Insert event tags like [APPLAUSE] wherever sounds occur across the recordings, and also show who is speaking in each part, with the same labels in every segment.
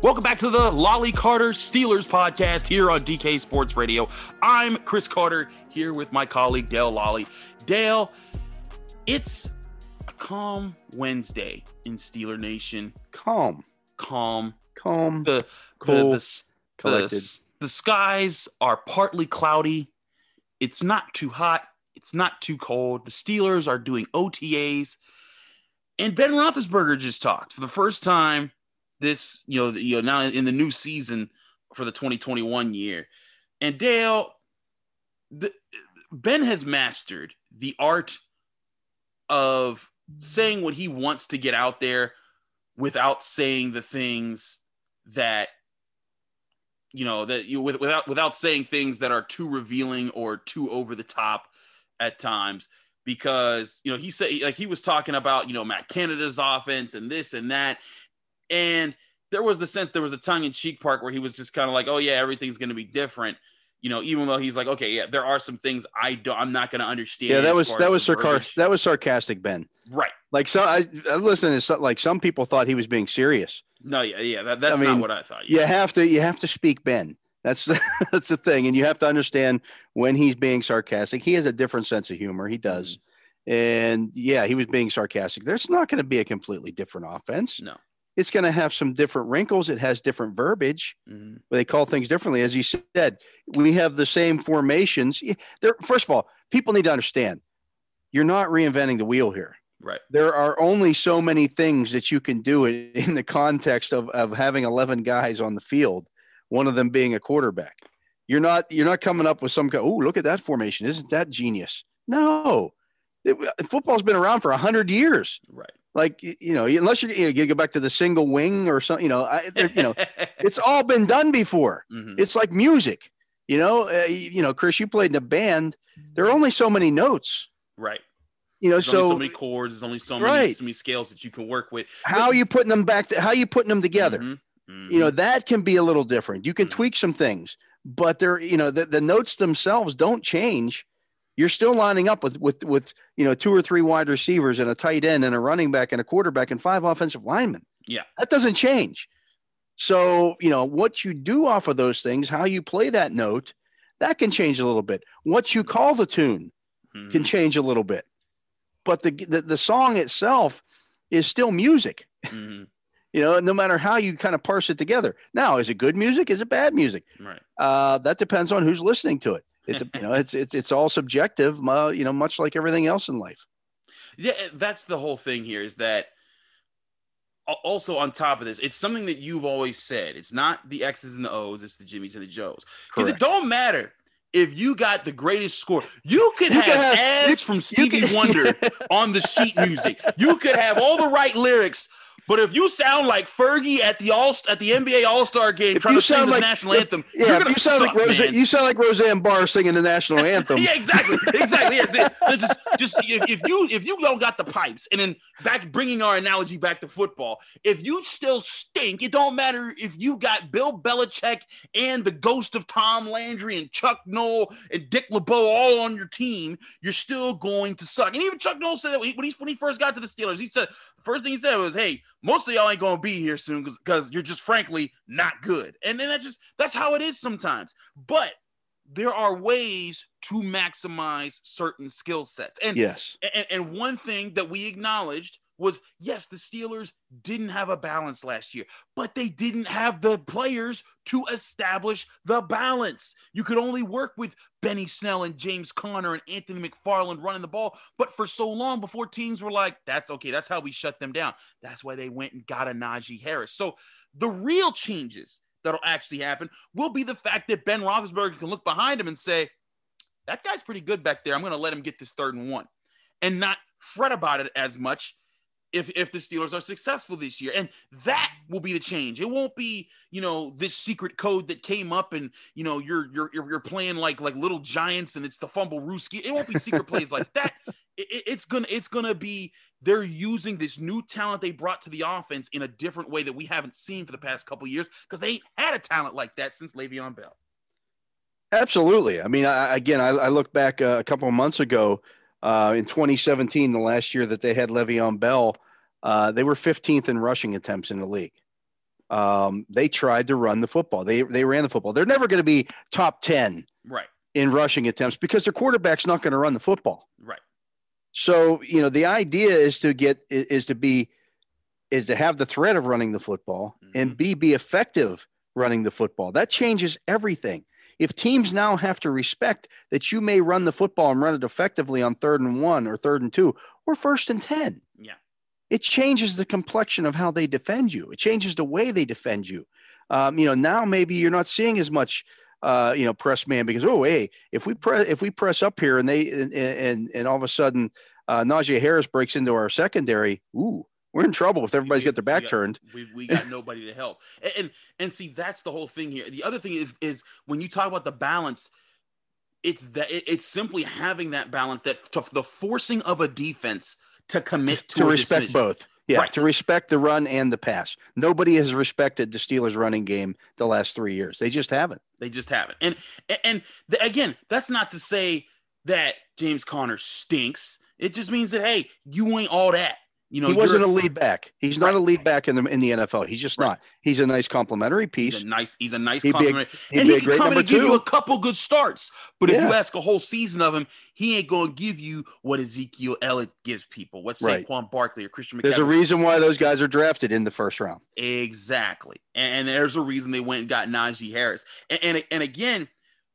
Speaker 1: Welcome back to the Lolley Carter Steelers podcast here on DK Sports Radio. I'm Chris Carter here with my colleague Dale Lolley. Dale, it's a calm Wednesday in Steeler Nation.
Speaker 2: Calm,
Speaker 1: Calm.
Speaker 2: calm,
Speaker 1: The
Speaker 2: cool,
Speaker 1: the, the,
Speaker 2: collected.
Speaker 1: the, the skies are partly cloudy. It's not too hot. It's not too cold. The Steelers are doing OTAs. And Ben Roethlisberger just talked for the first time this, you know, you know, now in the new season for the 2021 year. And Dale, the, Ben has mastered the art of saying what he wants to get out there without saying the things that you know that you with, without without saying things that are too revealing or too over the top at times because you know he said like he was talking about you know Matt Canada's offense and this and that and there was the sense there was a tongue-in-cheek part where he was just kind of like oh yeah everything's going to be different you know even though he's like okay yeah there are some things I don't I'm not going to understand
Speaker 2: yeah, that was that was sarcastic. That was sarcastic, Ben.
Speaker 1: right
Speaker 2: Like so, I, I listen. It's like some people thought he was being serious.
Speaker 1: no yeah yeah that, that's
Speaker 2: I
Speaker 1: not what I thought
Speaker 2: You have to you have to speak Ben. That's [LAUGHS] that's the thing, and you have to understand when he's being sarcastic. He has a different sense of humor. He does,
Speaker 1: Mm-hmm.
Speaker 2: and yeah, he was being sarcastic. There's not going to be a completely different offense.
Speaker 1: no
Speaker 2: It's going to have some different wrinkles. It has different verbiage.
Speaker 1: Mhm.
Speaker 2: where they call things differently. As you said, we have the same formations. There, first of all, people need to understand you're not reinventing the wheel here.
Speaker 1: right
Speaker 2: There are only so many things that you can do in, in the context of, of having 11 guys on the field, one of them being a quarterback. You're not you're not coming up with some oh look at that formation isn't that genius? No, football's been around for hundred years.
Speaker 1: right
Speaker 2: Like you know, unless you're, you go back to the single wing or something, you know, I, you know, [LAUGHS] it's all been done before
Speaker 1: Mhm.
Speaker 2: it's like music you know uh, you you know chris you played in a band there are only so many notes
Speaker 1: right
Speaker 2: you know
Speaker 1: There's only
Speaker 2: so,
Speaker 1: so many chords. There's only so many
Speaker 2: Right.
Speaker 1: so many scales that you can work with.
Speaker 2: how are you putting them back to, how are you putting them together
Speaker 1: Mhm. Mhm.
Speaker 2: you know that can be a little different you can
Speaker 1: Mhm.
Speaker 2: tweak some things but they're you know the, the notes themselves don't change you're still lining up with with with you know two or three wide receivers and a tight end and a running back and a quarterback and five offensive linemen.
Speaker 1: Yeah.
Speaker 2: that doesn't change. So you know what you do off of those things how you play that note that can change a little bit. What you call the tune
Speaker 1: Mhm.
Speaker 2: can change a little bit. But the the, the song itself is still music.
Speaker 1: Mhm. [LAUGHS]
Speaker 2: you know no matter how you kind of parse it together. Now is it good music? Is it bad music?
Speaker 1: Right.
Speaker 2: uh, that depends on who's listening to it it's [LAUGHS] you know it's it's it's all subjective uh, you know much like everything else in life
Speaker 1: Yeah, that's the whole thing here is that also on top of this, it's something that you've always said. It's not the X's and the O's, it's the Jimmys and the Joes. Because it don't matter if you got the greatest score. You could
Speaker 2: You
Speaker 1: have,
Speaker 2: have-
Speaker 1: ads from Stevie
Speaker 2: can-
Speaker 1: Wonder [LAUGHS] on the sheet music. You could have all the right lyrics, but if you sound like Fergie at the all at the NBA All Star game
Speaker 2: If
Speaker 1: trying
Speaker 2: you
Speaker 1: to sing the
Speaker 2: like-
Speaker 1: national
Speaker 2: if-
Speaker 1: anthem,
Speaker 2: yeah you sound
Speaker 1: suck,
Speaker 2: like Rose,
Speaker 1: man.
Speaker 2: you sound like roseanne barr singing the national [LAUGHS] anthem
Speaker 1: yeah, exactly, exactly. Yeah, just, [LAUGHS] just if, if you if you don't got the pipes, and then back bringing our analogy back to football, if you still stink, it don't matter if you got Bill Belichick and the ghost of Tom Landry and Chuck Noll and Dick LeBeau all on your team, you're still going to suck. And even Chuck Noll said that when he when he first got to the Steelers, he said first thing he said was, "Hey, most of y'all ain't gonna be here soon because you're just frankly not good." And then that just that's how it is sometimes, but there are ways to maximize certain skill sets. And,
Speaker 2: yes
Speaker 1: and and one thing that we acknowledged was yes, the Steelers didn't have a balance last year, but they didn't have the players to establish the balance. You could only work with Benny Snell and James Conner and Anthony McFarland running the ball, but for so long before teams were like, that's okay, that's how we shut them down. That's why they went and got a Najee Harris. So the real changes that'll actually happen will be the fact that Ben Roethlisberger can look behind him and say, that guy's pretty good back there. I'm going to let him get this third and one and not fret about it as much if if the Steelers are successful this year. And that will be the change. It won't be, you know, this secret code that came up and, you know, you're you're you're, playing like like little giants and it's the fumble rooski. It won't be secret plays like that. [LAUGHS] It, it- it's gonna it's gonna be they're using this new talent they brought to the offense in a different way that we haven't seen for the past couple years because they had a talent like that since Le'Veon Bell.
Speaker 2: Absolutely. I mean, I, again, I, I look back a couple of months ago uh, in 2017, the last year that they had Le'Veon Bell, uh, they were 15th in rushing attempts in the league. Um, they tried to run the football. They they ran the football. They're never going to be top ten
Speaker 1: Right.
Speaker 2: in rushing attempts because their quarterback's not going to run the football.
Speaker 1: Right.
Speaker 2: So you know the idea is to get is to be is to have the threat of running the football and b be effective running the football. That changes everything. If teams now have to respect that you may run the football and run it effectively on third and one or third and two or first and ten,
Speaker 1: Yeah.
Speaker 2: it changes the complexion of how they defend you. It changes the way they defend you. Um, you know, now maybe you're not seeing as much, uh, you know, press man because oh, hey, if we press if we press up here and they and and, and all of a sudden uh, Najee Harris breaks into our secondary, ooh, we're in trouble if everybody's got their back
Speaker 1: We got-
Speaker 2: turned.
Speaker 1: We, we got nobody to help. And, and and see that's the whole thing here. The other thing is is when you talk about the balance, it's that it, it's simply having that balance that to, the forcing of a defense to commit to,
Speaker 2: to respect
Speaker 1: decision.
Speaker 2: both. Yeah,
Speaker 1: Right.
Speaker 2: to respect the run and the pass. Nobody has respected the Steelers running game the last three years. They just haven't.
Speaker 1: They just haven't. And and the, again, that's not to say that James Conner stinks. It just means that hey, you ain't all that. You know,
Speaker 2: he wasn't a lead back. He's not a lead back in the in the NFL. He's just
Speaker 1: Right.
Speaker 2: not. He's a nice complementary
Speaker 1: He's
Speaker 2: piece.
Speaker 1: a nice, he's a nice
Speaker 2: He'd be a-
Speaker 1: and
Speaker 2: be
Speaker 1: he
Speaker 2: a
Speaker 1: can
Speaker 2: great
Speaker 1: come and give you
Speaker 2: two.
Speaker 1: a couple good starts. But if you ask a whole season of him, he ain't going to give you what Ezekiel Elliott gives people. What
Speaker 2: Right.
Speaker 1: Saquon Barkley or Christian McCaffrey.
Speaker 2: There's a reason why those guys are drafted in the first round.
Speaker 1: Exactly. And, and there's a reason they went and got Najee Harris. And, and and again,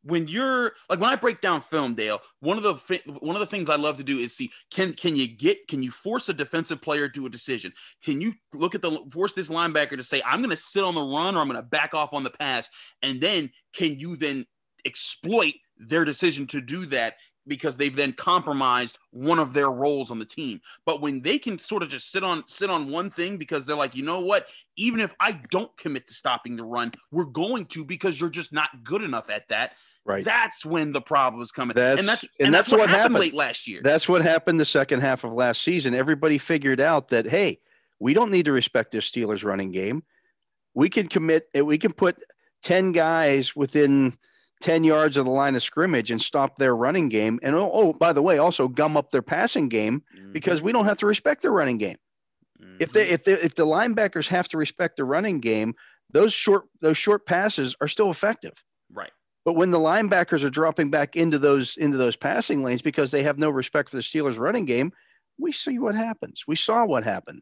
Speaker 1: when you're like when I break down film, Dale, one of the one of the things I love to do is see can can you get can you force a defensive player to a decision? Can you look at the force this linebacker to say I'm going to sit on the run or I'm going to back off on the pass, and then can you then exploit their decision to do that because they've then compromised one of their roles on the team. But when they can sort of just sit on sit on one thing because they're like, you know what, even if I don't commit to stopping the run, we're going to because you're just not good enough at that.
Speaker 2: Right.
Speaker 1: That's when the problem is coming.
Speaker 2: That's-
Speaker 1: and that's
Speaker 2: and
Speaker 1: and,
Speaker 2: that's
Speaker 1: that's, what,
Speaker 2: what
Speaker 1: happened,
Speaker 2: happened.
Speaker 1: late last year.
Speaker 2: That's what happened the second half of last season. Everybody figured out that hey, we don't need to respect this Steelers running game. We can commit. Eh, we can put ten guys within ten yards of the line of scrimmage and stop their running game. And oh, oh by the way, also gum up their passing game mm-hmm. because we don't have to respect their running game. If they mm-hmm. if they if the linebackers have to respect the running game, those short those short passes are still effective.
Speaker 1: right.
Speaker 2: But when the linebackers are dropping back into those into those passing lanes because they have no respect for the Steelers running game, we see what happens. We saw what happened.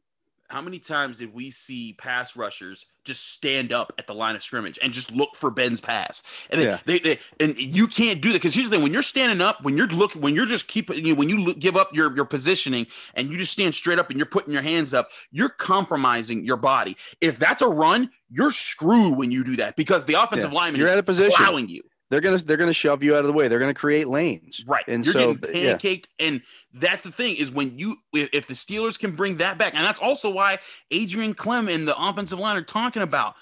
Speaker 1: How many times did we see pass rushers just stand up at the line of scrimmage and just look for Ben's pass? And then
Speaker 2: Yeah.
Speaker 1: they, they and you can't do that because here's the thing: when you're standing up, when you're looking, when you're just keeping, you know, when you look, give up your your positioning and you just stand straight up and you're putting your hands up, you're compromising your body. If that's a run, you're screwed when you do that because the offensive
Speaker 2: Yeah.
Speaker 1: lineman
Speaker 2: You're
Speaker 1: is
Speaker 2: out of position.
Speaker 1: plowing you.
Speaker 2: They're gonna they're gonna shove you out of the way. They're gonna create lanes.
Speaker 1: Right.
Speaker 2: And
Speaker 1: You're
Speaker 2: so,
Speaker 1: getting
Speaker 2: yeah.
Speaker 1: pancaked. And that's the thing is when you, if, if the Steelers can bring that back, and that's also why Adrian Klemm and the offensive line are talking about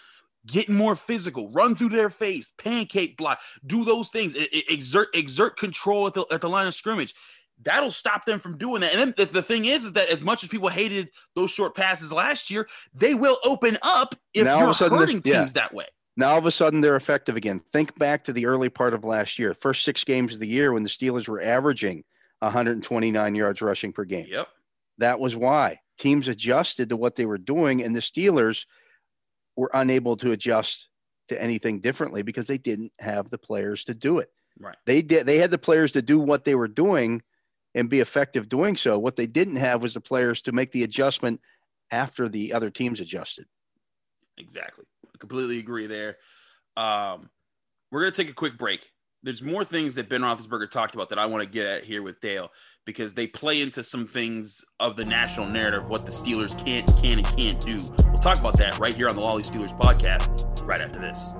Speaker 1: getting more physical, run through their face, pancake block, do those things, exert exert control at the, at the line of scrimmage. That'll stop them from doing that. And then the, the thing is, is that as much as people hated those short passes last year, they will open up if
Speaker 2: Now
Speaker 1: you're
Speaker 2: sudden the-
Speaker 1: hurting teams
Speaker 2: yeah.
Speaker 1: that way.
Speaker 2: Now all of a sudden they're effective again. Think back to the early part of last year, first six games of the year when the Steelers were averaging 129 yards rushing per game.
Speaker 1: Yep.
Speaker 2: That was why teams adjusted to what they were doing, and the Steelers were unable to adjust to anything differently because they didn't have the players to do it.
Speaker 1: Right.
Speaker 2: They did. They had the players to do what they were doing and be effective doing so. What they didn't have was the players to make the adjustment after the other teams adjusted.
Speaker 1: Exactly. Completely agree there. Um, we're going to take a quick break. There's more things that Ben Roethlisberger talked about that I want to get at here with Dale because they play into some things of the national narrative, what the Steelers can't, can, and can't do. We'll talk about that right here on the Lolley Steelers podcast right after this.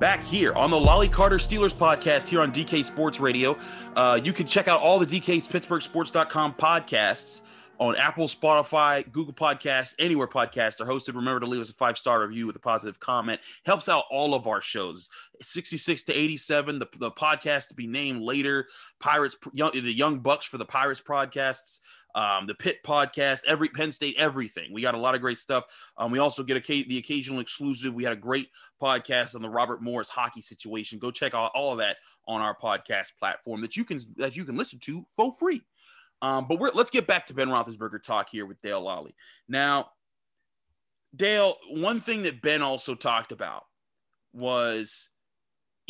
Speaker 1: Back here on the Lolley Carter Steelers podcast here on DK Sports Radio. Uh, you can check out all the DK Pittsburgh Sports.com podcasts on Apple, Spotify, Google Podcasts, anywhere podcasts are hosted. Remember to leave us a five star review with a positive comment. Helps out all of our shows. 66 to 87, the, the podcast to be named later. Pirates, young, the Young Bucks for the Pirates podcasts um, the Pit podcast, every Penn State, everything. We got a lot of great stuff. Um, we also get a, the occasional exclusive. We had a great podcast on the Robert Morris hockey situation. Go check out all of that on our podcast platform that you can that you can listen to for free. Um, but we're let's get back to Ben Roethlisberger talk here with Dale Lolley. Now, Dale, one thing that Ben also talked about was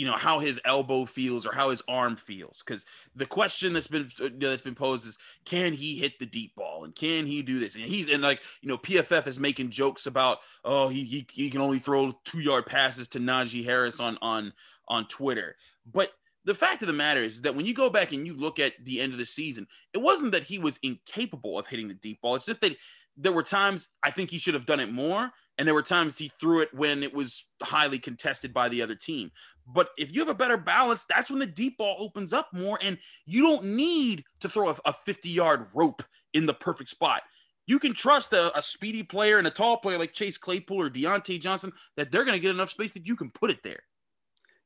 Speaker 1: you know how his elbow feels or how his arm feels. Because the question that's been uh, that's been posed is can he hit the deep ball and can he do this? And he's and like you know pff is making jokes about oh he he, he can only throw two yard passes to najee harris on on on twitter. But the fact of the matter is that when you go back and you look at the end of the season it wasn't that he was incapable of hitting the deep ball. It's just that there were times i think he should have done it more and there were times he threw it when it was highly contested by the other team. But if you have a better balance, that's when the deep ball opens up more, and you don't need to throw a, a 50 yard rope in the perfect spot. You can trust a, a, speedy player and a tall player like Chase Claypool or Diontae Johnson that they're going to get enough space that you can put it there.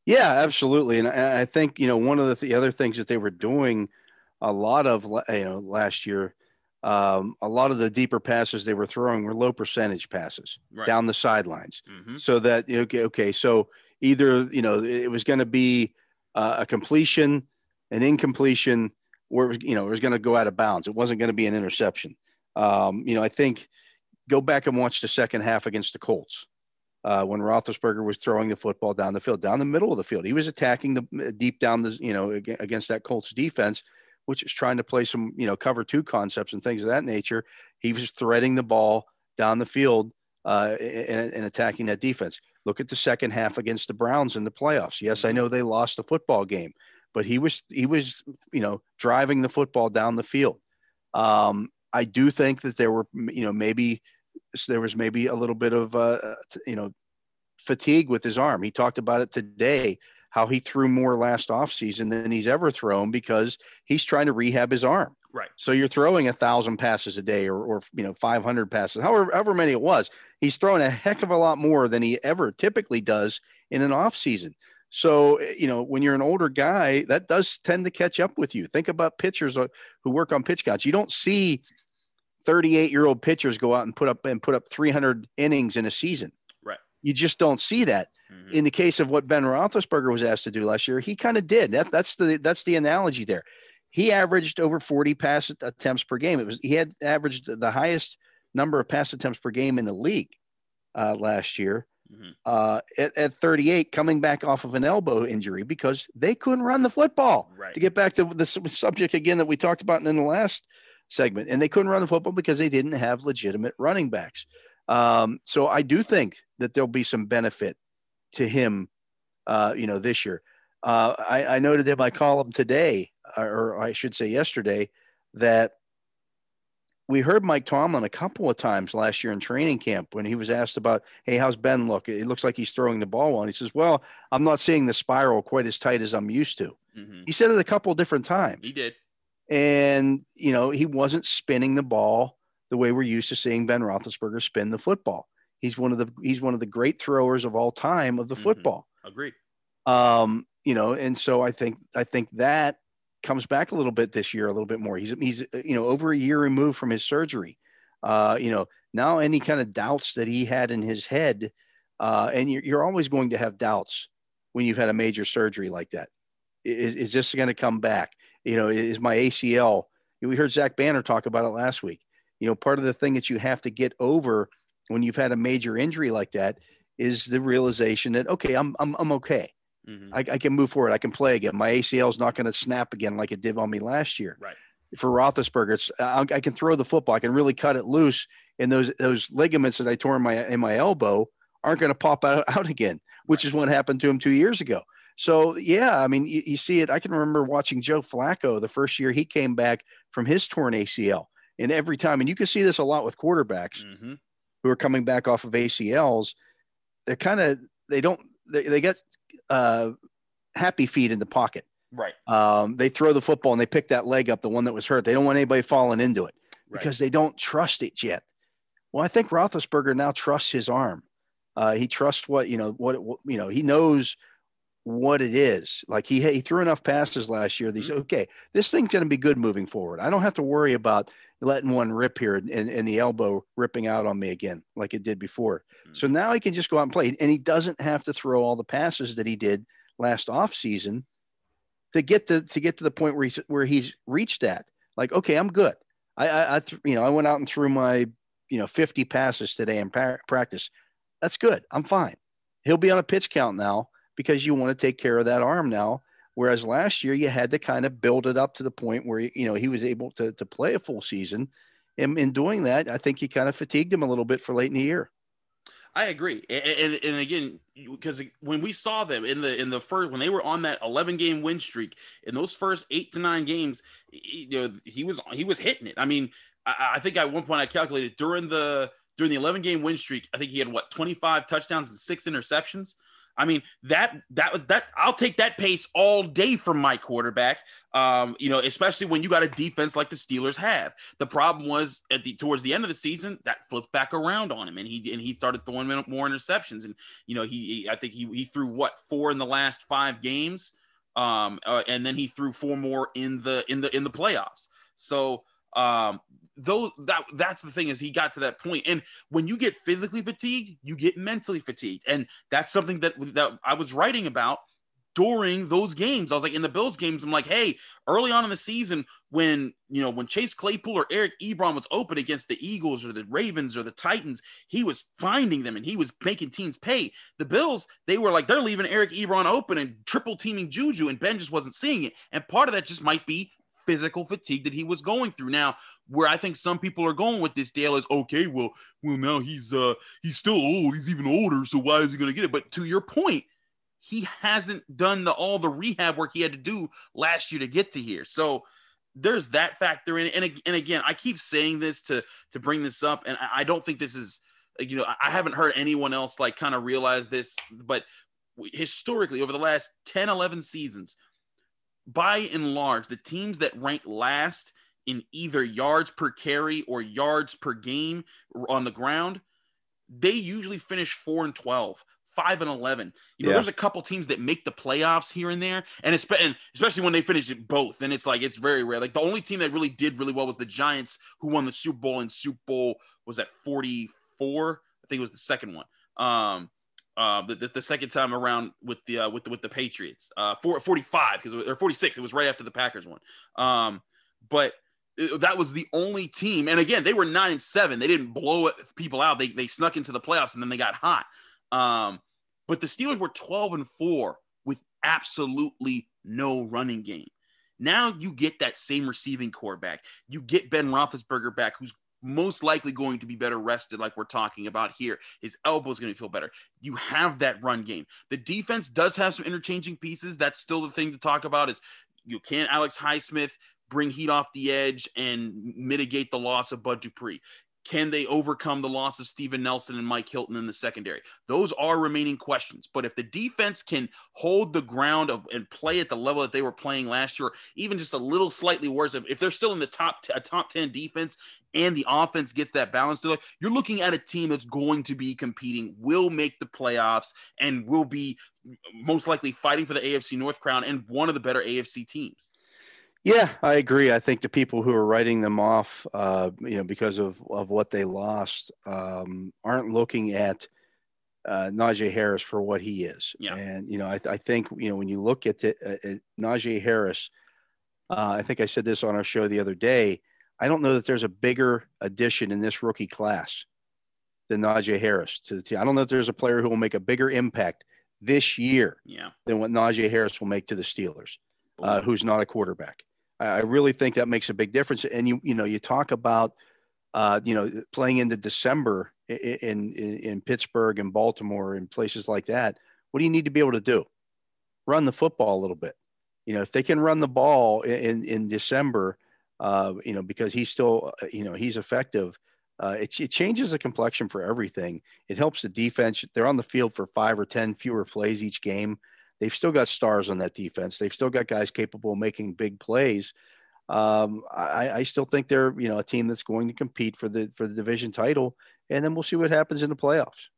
Speaker 2: Yeah, absolutely. And I think, you know, one of the, the other things that they were doing a lot of, you know, last year um, a lot of the deeper passes they were throwing were low percentage passes right. down the sidelines. Mm-hmm. So that okay, okay, so either you know it was going to be uh, a completion, an incompletion, or you know it was going to go out of bounds. It wasn't going to be an interception. Um, you know, I think go back and watch the second half against the Colts. Uh, when Roethlisberger was throwing the football down the field, down the middle of the field, he was attacking the deep down the you know against that Colts defense which is trying to play some, you know, cover two concepts and things of that nature. He was threading the ball down the field uh, and, and, attacking that defense. Look at the second half against the Browns in the playoffs. Yes, I mm-hmm. know they lost the football game, but he was he was you know driving the football down the field. Um, I do think that there were you know maybe there was maybe a little bit of uh, you know fatigue with his arm. He talked about it today how he threw more last offseason than he's ever thrown because he's trying to rehab his arm.
Speaker 1: Right.
Speaker 2: So you're throwing a thousand passes a day or, or you know 500 passes, however, however many it was. He's throwing a heck of a lot more than he ever typically does in an off season. So you know when you're an older guy, that does tend to catch up with you. Think about pitchers uh, who work on pitch counts. You don't see 38 year old pitchers go out and put up and put up 300 innings in a season.
Speaker 1: Right.
Speaker 2: You just don't see that. Mm-hmm. In the case of what Ben Roethlisberger was asked to do last year, he kind of did. That, that's the that's the analogy there. He averaged over 40 pass attempts per game. It was he had averaged the highest number of pass attempts per game in the league uh, last year. Mm-hmm. Uh, at, at, 38, coming back off of an elbow injury because they couldn't run the football.
Speaker 1: Right.
Speaker 2: To get back to the subject again that we talked about in the last segment, and they couldn't run the football because they didn't have legitimate running backs. Um, so I do think that there'll be some benefit to him, uh, you know, this year. Uh, I, I, noted in my column today, or I should say yesterday, that we heard Mike Tomlin a couple of times last year in training camp when he was asked about, "Hey, how's Ben look? It looks like he's throwing the ball well." he says, "Well, I'm not seeing the spiral quite as tight as I'm used to." Mm-hmm. He said it a couple of different times.
Speaker 1: He did,
Speaker 2: and you know, he wasn't spinning the ball the way we're used to seeing Ben Roethlisberger spin the football. He's one of the he's one of the great throwers of all time of the mm-hmm. football.
Speaker 1: Agreed.
Speaker 2: Um, you know, and so I think I think that comes back a little bit this year, a little bit more. He's he's you know over a year removed from his surgery. Uh, you know, now any kind of doubts that he had in his head, uh, and you're, you're always going to have doubts when you've had a major surgery like that. Is, is this going to come back? You know, is my ACL? We heard Zach Banner talk about it last week. You know, part of the thing that you have to get over when you've had a major injury like that is the realization that okay, I'm I'm I'm okay. Mm-hmm. I, I, can move forward. I can play again. My ACL is not going to snap again like it did on me last year.
Speaker 1: Right.
Speaker 2: For Roethlisberger, it's I, I, can throw the football. I can really cut it loose, and those those ligaments that I tore in my in my elbow aren't going to pop out, [LAUGHS] out again, which right. is what happened to him two years ago. So yeah, I mean, you, you, see it. I can remember watching Joe Flacco the first year he came back from his torn ACL, and every time, and you can see this a lot with quarterbacks. Mm-hmm who are coming back off of ACLs, they're kind of they don't they, they get uh, happy feet in the pocket.
Speaker 1: Right.
Speaker 2: Um, they throw the football and they pick that leg up, the one that was hurt. They don't want anybody falling into it. because they don't trust it yet. Well, I think Roethlisberger now trusts his arm. Uh, he trusts what you know. What, what, you know, he knows what it is. Like he he threw enough passes last year. These mm-hmm. okay, this thing's going to be good moving forward. I don't have to worry about letting one rip here and, and the elbow ripping out on me again like it did before. Mm-hmm. So now he can just go out and play, and he doesn't have to throw all the passes that he did last off season to get to to get to the point where he's where he's reached that. Like okay, I'm good. I I, I th- you know I went out and threw my you know 50 passes today in par- practice. That's good. I'm fine. He'll be on a pitch count now because you want to take care of that arm now. Whereas last year you had to kind of build it up to the point where you know he was able to to play a full season. And in doing that, I think he kind of fatigued him a little bit for late in the year.
Speaker 1: I agree, and, and, and again, because when we saw them in the in the first when they were on that eleven game win streak in those first eight to nine games, you know he was he was hitting it. I mean, I, I think at one point I calculated during the during the eleven game win streak, I think he had what twenty five touchdowns and six interceptions. I mean that that was that I'll take that pace all day from my quarterback. Um, you know, especially when you got a defense like the Steelers have. The problem was at the towards the end of the season that flipped back around on him, and he and he started throwing more interceptions. And you know, he, he I think he he threw what four in the last five games, um, uh, and then he threw four more in the in the in the playoffs. So um those that that's the thing is he got to that point. And when you get physically fatigued you get mentally fatigued. And that's something that that I was writing about during those games. I was like in the Bills games I'm like hey early on in the season when you know when Chase Claypool or Eric Ebron was open against the Eagles or the Ravens or the Titans he was finding them and he was making teams pay. The Bills they were like they're leaving Eric Ebron open and triple teaming Juju and Ben just wasn't seeing it. And part of that just might be physical fatigue that he was going through. Now, where I think some people are going with this Dale is okay, well, well, now he's uh he's still old, he's even older, so why is he gonna get it? But to your point, he hasn't done the all the rehab work he had to do last year to get to here. So there's that factor in it. And, and again, I keep saying this to to bring this up, and I don't think this is you know, I haven't heard anyone else like kind of realize this, but historically over the last 10 11 seasons by and large, the teams that rank last in either yards per carry or yards per game on the ground, they usually finish four and 12, five and 11. You know, yeah. there's a couple teams that make the playoffs here and there, and, it's, and especially when they finish it both. And it's like, it's very rare. Like the only team that really did really well was the Giants, who won the Super Bowl in Super Bowl, was at 44. I think it was the second one. Um, uh, the, the, second time around with the uh, with the with the Patriots, uh, for, 45 because or 46. It was right after the Packers one. Um, but it, that was the only team, and again, they were nine and seven. They didn't blow people out. They they snuck into the playoffs and then they got hot. Um, but the Steelers were 12 and four with absolutely no running game. Now you get that same receiving corps back. You get Ben Roethlisberger back, who's most likely going to be better rested, like we're talking about here. His elbow is going to feel better. You have that run game. The defense does have some interchanging pieces. That's still the thing to talk about. Is you can Alex Highsmith bring heat off the edge and mitigate the loss of Bud Dupree? Can they overcome the loss of Steven Nelson and Mike Hilton in the secondary? Those are remaining questions. But if the defense can hold the ground of and play at the level that they were playing last year, even just a little slightly worse, if, they're still in the top t- a top 10 defense and the offense gets that balance to it, you're looking at a team that's going to be competing, will make the playoffs, and will be most likely fighting for the AFC North crown and one of the better AFC teams.
Speaker 2: Yeah, I agree. I think the people who are writing them off, uh, you know, because of, of what they lost, um, aren't looking at uh, Najee Harris for what he is. Yeah. And, you know, I, I think, you know, when you look at, the, uh, at Najee Harris, uh, I think I said this on our show the other day. I don't know that there's a bigger addition in this rookie class than Najee Harris to the team. I don't know if there's a player who will make a bigger impact this year
Speaker 1: yeah.
Speaker 2: than what Najee Harris will make to the Steelers, uh, who's not a quarterback. I really think that makes a big difference. And you you know you talk about uh, you know playing into December in, in in Pittsburgh and Baltimore and places like that. What do you need to be able to do? Run the football a little bit. You know, if they can run the ball in in December, uh, you know, because he's still you know he's effective. Uh, it, it changes the complexion for everything. It helps the defense. They're on the field for five or ten fewer plays each game. They've still got stars on that defense. They've still got guys capable of making big plays. Um, I, I still think they're you know a team that's going to compete for the for the division title, and then we'll see what happens in the playoffs.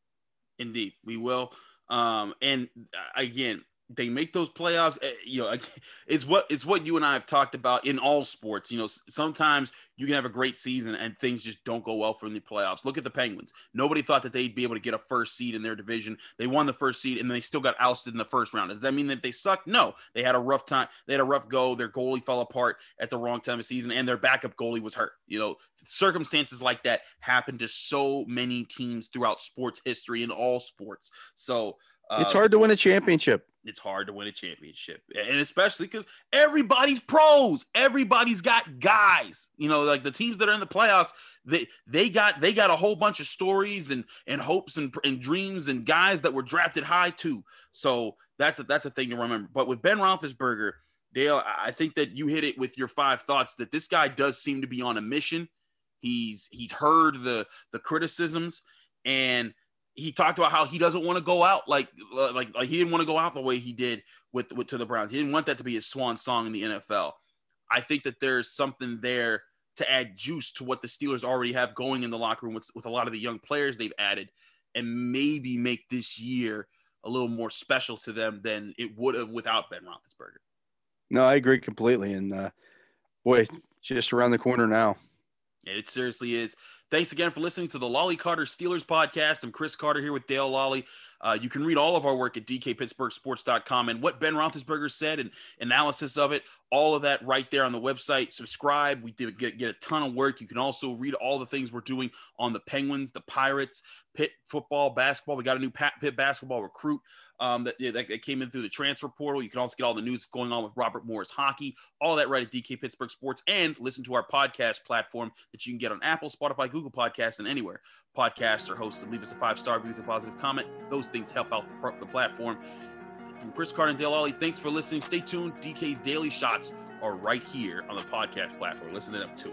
Speaker 1: Indeed, we will. Um, and uh, again, they make those playoffs. Eh, you know, [LAUGHS] it's what it's what you and I have talked about in all sports. You know, sometimes you can have a great season and things just don't go well for the playoffs. Look at the Penguins. Nobody thought that they'd be able to get a first seed in their division. They won the first seed and they still got ousted in the first round. Does that mean that they suck? No, they had a rough time. They had a rough go. Their goalie fell apart at the wrong time of season, and their backup goalie was hurt. You know, circumstances like that happen to so many teams throughout sports history in all sports. So
Speaker 2: it's uh, hard to win a championship
Speaker 1: it's hard to win a championship. And especially because everybody's pros. Everybody's got guys. You know, like the teams that are in the playoffs, they they got they got a whole bunch of stories and and hopes and, and dreams and guys that were drafted high too. So that's a, that's a thing to remember. But with Ben Roethlisberger, Dale, I think that you hit it with your five thoughts that this guy does seem to be on a mission. He's he's heard the the criticisms and – he talked about how he doesn't want to go out like like like he didn't want to go out the way he did with with to the Browns. He didn't want that to be his swan song in the NFL. I think that there's something there to add juice to what the Steelers already have going in the locker room with, with a lot of the young players they've added, and maybe make this year a little more special to them than it would have without Ben Roethlisberger.
Speaker 2: No, I agree completely. And uh, boy, just around the corner now.
Speaker 1: It seriously is. Thanks again for listening to the Lolley Carter Steelers podcast. I'm Chris Carter here with Dale Lolley. Uh, you can read all of our work at dkpittsburghsports.com and what Ben Roethlisberger said and analysis of it, all of that right there on the website. Subscribe. We did get, get a ton of work. You can also read all the things we're doing on the Penguins, the Pirates, Pitt football, basketball. We got a new Pitt basketball recruit um, that, that, came in through the transfer portal. You can also get all the news going on with Robert Morris hockey, all that right at DK Pittsburgh Sports, and listen to our podcast platform that you can get on Apple, Spotify, Google Podcasts, and anywhere podcasts are hosted. Leave us a five star review with a positive comment. Those things help out the, the platform. From Chris Carter and Dale Lolley, thanks for listening. Stay tuned. DK's Daily Shots are right here on the podcast platform. Listen to them too.